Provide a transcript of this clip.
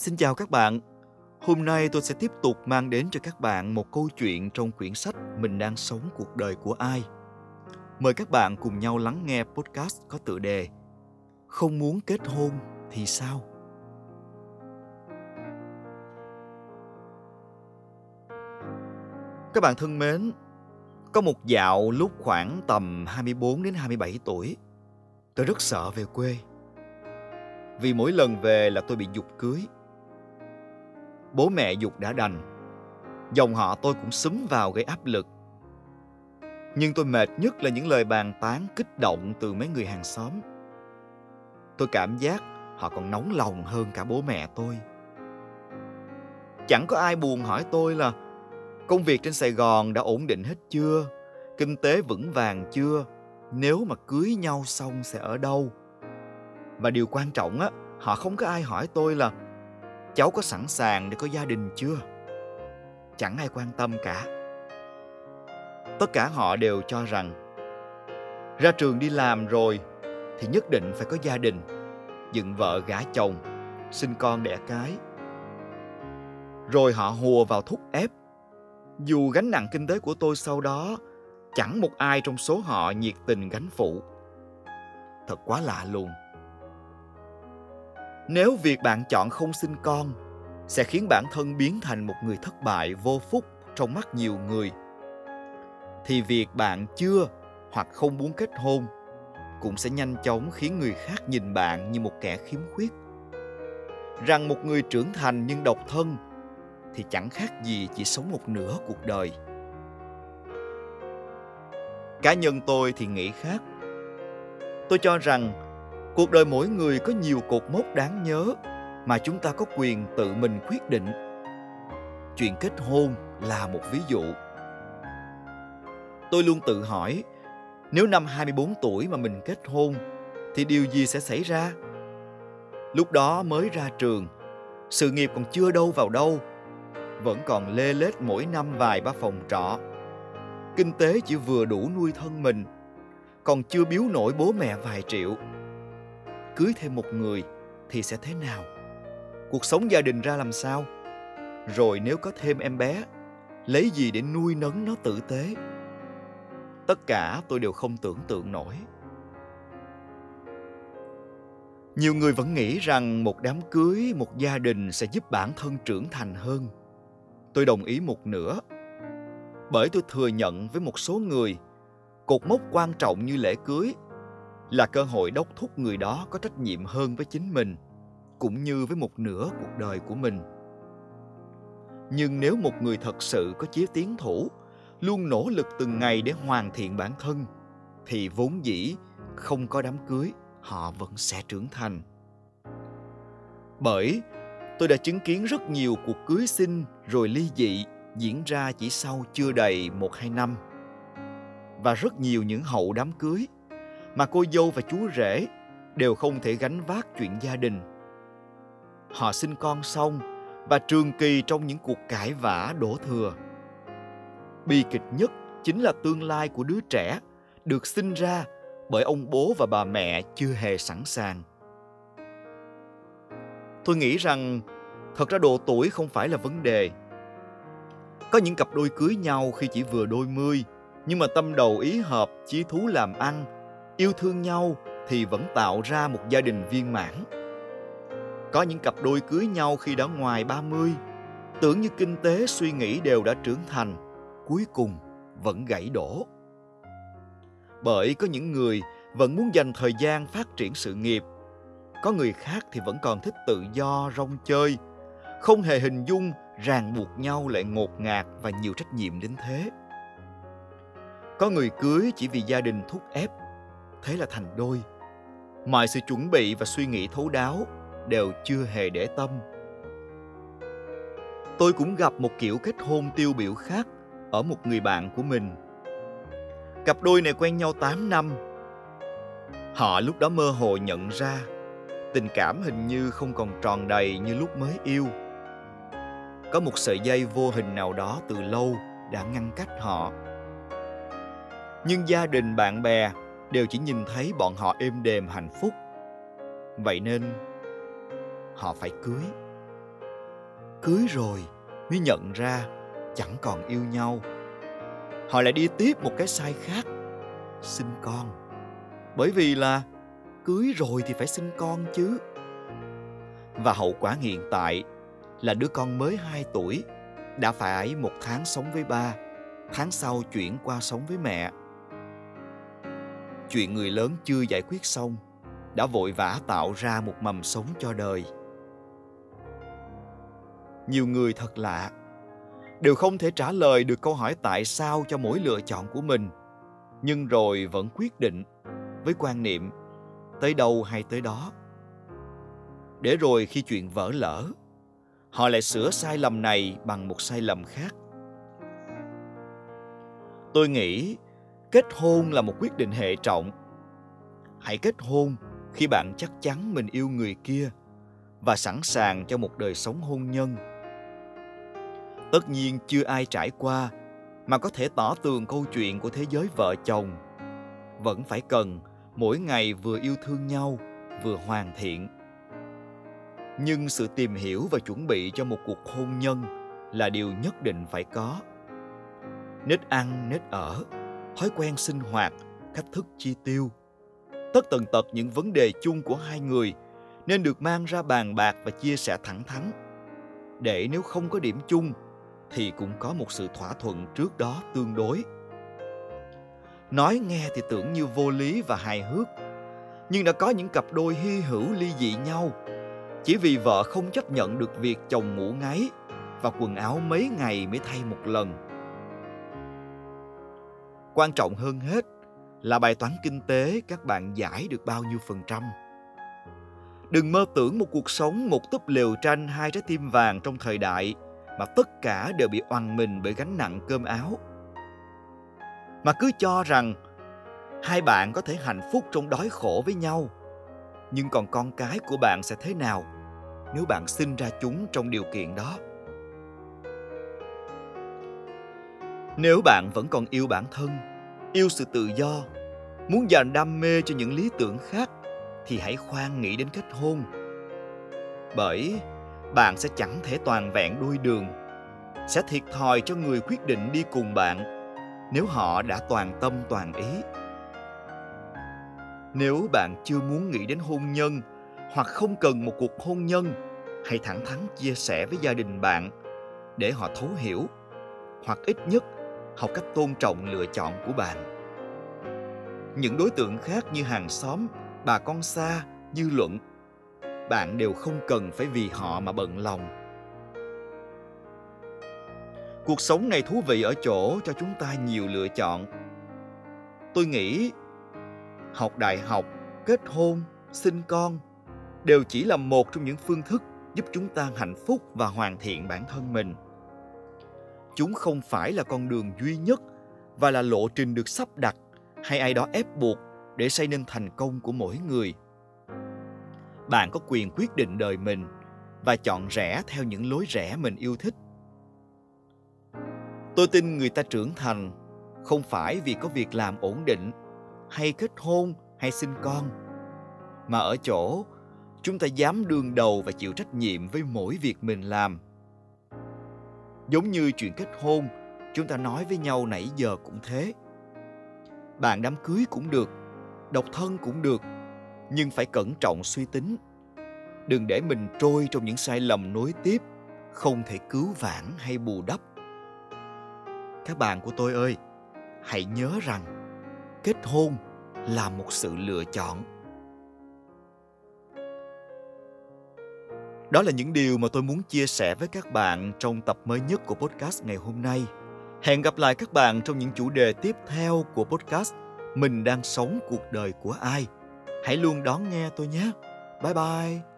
Xin chào các bạn. Hôm nay tôi sẽ tiếp tục mang đến cho các bạn một câu chuyện trong quyển sách Mình đang sống cuộc đời của ai. Mời các bạn cùng nhau lắng nghe podcast có tựa đề Không muốn kết hôn thì sao? Các bạn thân mến, có một dạo lúc khoảng tầm 24 đến 27 tuổi, tôi rất sợ về quê. Vì mỗi lần về là tôi bị dục cưới. Bố mẹ dục đã đành, dòng họ tôi cũng xúm vào gây áp lực. Nhưng tôi mệt nhất là những lời bàn tán kích động từ mấy người hàng xóm. Tôi cảm giác họ còn nóng lòng hơn cả bố mẹ tôi. Chẳng có ai buồn hỏi tôi là Công việc trên Sài Gòn đã ổn định hết chưa? Kinh tế vững vàng chưa? Nếu mà cưới nhau xong sẽ ở đâu? Và điều quan trọng á, họ không có ai hỏi tôi là cháu có sẵn sàng để có gia đình chưa? Chẳng ai quan tâm cả. Tất cả họ đều cho rằng ra trường đi làm rồi thì nhất định phải có gia đình, dựng vợ gả chồng, sinh con đẻ cái. Rồi họ hùa vào thúc ép dù gánh nặng kinh tế của tôi sau đó chẳng một ai trong số họ nhiệt tình gánh phụ thật quá lạ luôn nếu việc bạn chọn không sinh con, sẽ khiến bản thân biến thành một người thất bại vô phúc trong mắt nhiều người. Thì việc bạn chưa hoặc không muốn kết hôn cũng sẽ nhanh chóng khiến người khác nhìn bạn như một kẻ khiếm khuyết. Rằng một người trưởng thành nhưng độc thân thì chẳng khác gì chỉ sống một nửa cuộc đời. Cá nhân tôi thì nghĩ khác. Tôi cho rằng cuộc đời mỗi người có nhiều cột mốc đáng nhớ mà chúng ta có quyền tự mình quyết định chuyện kết hôn là một ví dụ tôi luôn tự hỏi nếu năm 24 tuổi mà mình kết hôn thì điều gì sẽ xảy ra? Lúc đó mới ra trường, sự nghiệp còn chưa đâu vào đâu vẫn còn lê lết mỗi năm vài ba phòng trọ. Kinh tế chỉ vừa đủ nuôi thân mình, còn chưa biếu nổi bố mẹ vài triệu. Cưới thêm một người thì sẽ thế nào? Cuộc sống gia đình ra làm sao? Rồi nếu có thêm em bé, lấy gì để nuôi nấng nó tử tế? Tất cả tôi đều không tưởng tượng nổi. Nhiều người vẫn nghĩ rằng một đám cưới, một gia đình sẽ giúp bản thân trưởng thành hơn tôi đồng ý một nửa bởi tôi thừa nhận với một số người cột mốc quan trọng như lễ cưới là cơ hội đốc thúc người đó có trách nhiệm hơn với chính mình, cũng như với một nửa cuộc đời của mình nhưng nếu một người thật sự có chí tiến thủ, luôn nỗ lực từng ngày để hoàn thiện bản thân, thì vốn dĩ không có đám cưới, họ vẫn sẽ trưởng thành bởi tôi đã chứng kiến rất nhiều cuộc cưới xin rồi ly dị diễn ra chỉ sau chưa đầy một hai năm. Và rất nhiều những hậu đám cưới mà cô dâu và chú rể đều không thể gánh vác chuyện gia đình. Họ sinh con xong và trường kỳ trong những cuộc cãi vã đổ thừa. Bi kịch nhất chính là tương lai của đứa trẻ được sinh ra bởi ông bố và bà mẹ chưa hề sẵn sàng tôi nghĩ rằng thật ra độ tuổi không phải là vấn đề có những cặp đôi cưới nhau khi chỉ vừa đôi mươi, nhưng mà tâm đầu ý hợp, chí thú làm ăn yêu thương nhau thì vẫn tạo ra một gia đình viên mãn. Có những cặp đôi cưới nhau khi đã ngoài 30 tưởng như kinh tế, suy nghĩ đều đã trưởng thành, cuối cùng vẫn gãy đổ. Bởi có những người vẫn muốn dành thời gian phát triển sự nghiệp, có người khác thì vẫn còn thích tự do, rong chơi, không hề hình dung ràng buộc nhau lại ngột ngạt và nhiều trách nhiệm đến thế. Có người cưới chỉ vì gia đình thúc ép thế là thành đôi. Mọi sự chuẩn bị và suy nghĩ thấu đáo đều chưa hề để tâm. Tôi cũng gặp một kiểu kết hôn tiêu biểu khác ở một người bạn của mình. Cặp đôi này quen nhau 8 năm. Họ lúc đó mơ hồ nhận ra, tình cảm hình như không còn tròn đầy như lúc mới yêu. Có một sợi dây vô hình nào đó từ lâu đã ngăn cách họ. Nhưng gia đình bạn bè đều chỉ nhìn thấy bọn họ êm đềm hạnh phúc. Vậy nên, họ phải cưới. Cưới rồi mới nhận ra chẳng còn yêu nhau. Họ lại đi tiếp một cái sai khác, sinh con. Bởi vì là cưới rồi thì phải sinh con chứ. Và hậu quả hiện tại là đứa con mới 2 tuổi đã phải một tháng sống với ba, tháng sau chuyển qua sống với mẹ chuyện người lớn chưa giải quyết xong, đã vội vã tạo ra một mầm sống cho đời. Nhiều người thật lạ, đều không thể trả lời được câu hỏi tại sao cho mỗi lựa chọn của mình, nhưng rồi vẫn quyết định với quan niệm, tới đâu hay tới đó. Để rồi khi chuyện vỡ lỡ họ lại sửa sai lầm này bằng một sai lầm khác. Tôi nghĩ kết hôn là một quyết định hệ trọng. Hãy kết hôn khi bạn chắc chắn mình yêu người kia và sẵn sàng cho một đời sống hôn nhân. Tất nhiên chưa ai trải qua mà có thể tỏ tường câu chuyện của thế giới vợ chồng. Vẫn phải cần mỗi ngày vừa yêu thương nhau, vừa hoàn thiện. Nhưng sự tìm hiểu và chuẩn bị cho một cuộc hôn nhân là điều nhất định phải có. Nết ăn, nết ở thói quen sinh hoạt, cách thức chi tiêu. Tất tần tật những vấn đề chung của hai người nên được mang ra bàn bạc và chia sẻ thẳng thắn. Để nếu không có điểm chung thì cũng có một sự thỏa thuận trước đó tương đối. Nói nghe thì tưởng như vô lý và hài hước, nhưng đã có những cặp đôi hy hữu ly dị nhau. Chỉ vì vợ không chấp nhận được việc chồng ngủ ngáy và quần áo mấy ngày mới thay một lần quan trọng hơn hết là bài toán kinh tế các bạn giải được bao nhiêu phần trăm. Đừng mơ tưởng một cuộc sống, một túp lều tranh, hai trái tim vàng trong thời đại mà tất cả đều bị oằn mình bởi gánh nặng cơm áo. Mà cứ cho rằng hai bạn có thể hạnh phúc trong đói khổ với nhau, nhưng còn con cái của bạn sẽ thế nào nếu bạn sinh ra chúng trong điều kiện đó? Nếu bạn vẫn còn yêu bản thân yêu sự tự do. Muốn dành đam mê cho những lý tưởng khác, thì hãy khoan nghĩ đến kết hôn. Bởi, bạn sẽ chẳng thể toàn vẹn đôi đường. Sẽ thiệt thòi cho người quyết định đi cùng bạn, nếu họ đã toàn tâm, toàn ý. Nếu bạn chưa muốn nghĩ đến hôn nhân, hoặc không cần một cuộc hôn nhân, hãy thẳng thắn chia sẻ với gia đình bạn để họ thấu hiểu, hoặc ít nhất học cách tôn trọng lựa chọn của bạn. Những đối tượng khác như hàng xóm, bà con xa, dư luận, bạn đều không cần phải vì họ mà bận lòng. Cuộc sống này thú vị ở chỗ cho chúng ta nhiều lựa chọn. Tôi nghĩ, học đại học, kết hôn, sinh con đều chỉ là một trong những phương thức giúp chúng ta hạnh phúc và hoàn thiện bản thân mình chúng không phải là con đường duy nhất và là lộ trình được sắp đặt hay ai đó ép buộc để xây nên thành công của mỗi người. Bạn có quyền quyết định đời mình và chọn rẽ theo những lối rẽ mình yêu thích. Tôi tin người ta trưởng thành không phải vì có việc làm ổn định hay kết hôn hay sinh con, mà ở chỗ chúng ta dám đương đầu và chịu trách nhiệm với mỗi việc mình làm giống như chuyện kết hôn, chúng ta nói với nhau nãy giờ cũng thế. Bạn đám cưới cũng được, độc thân cũng được, nhưng phải cẩn trọng suy tính. Đừng để mình trôi trong những sai lầm nối tiếp, không thể cứu vãn hay bù đắp. Các bạn của tôi ơi, hãy nhớ rằng kết hôn là một sự lựa chọn. Đó là những điều mà tôi muốn chia sẻ với các bạn trong tập mới nhất của podcast ngày hôm nay. Hẹn gặp lại các bạn trong những chủ đề tiếp theo của podcast mình đang sống cuộc đời của ai. Hãy luôn đón nghe tôi nhé. Bye bye.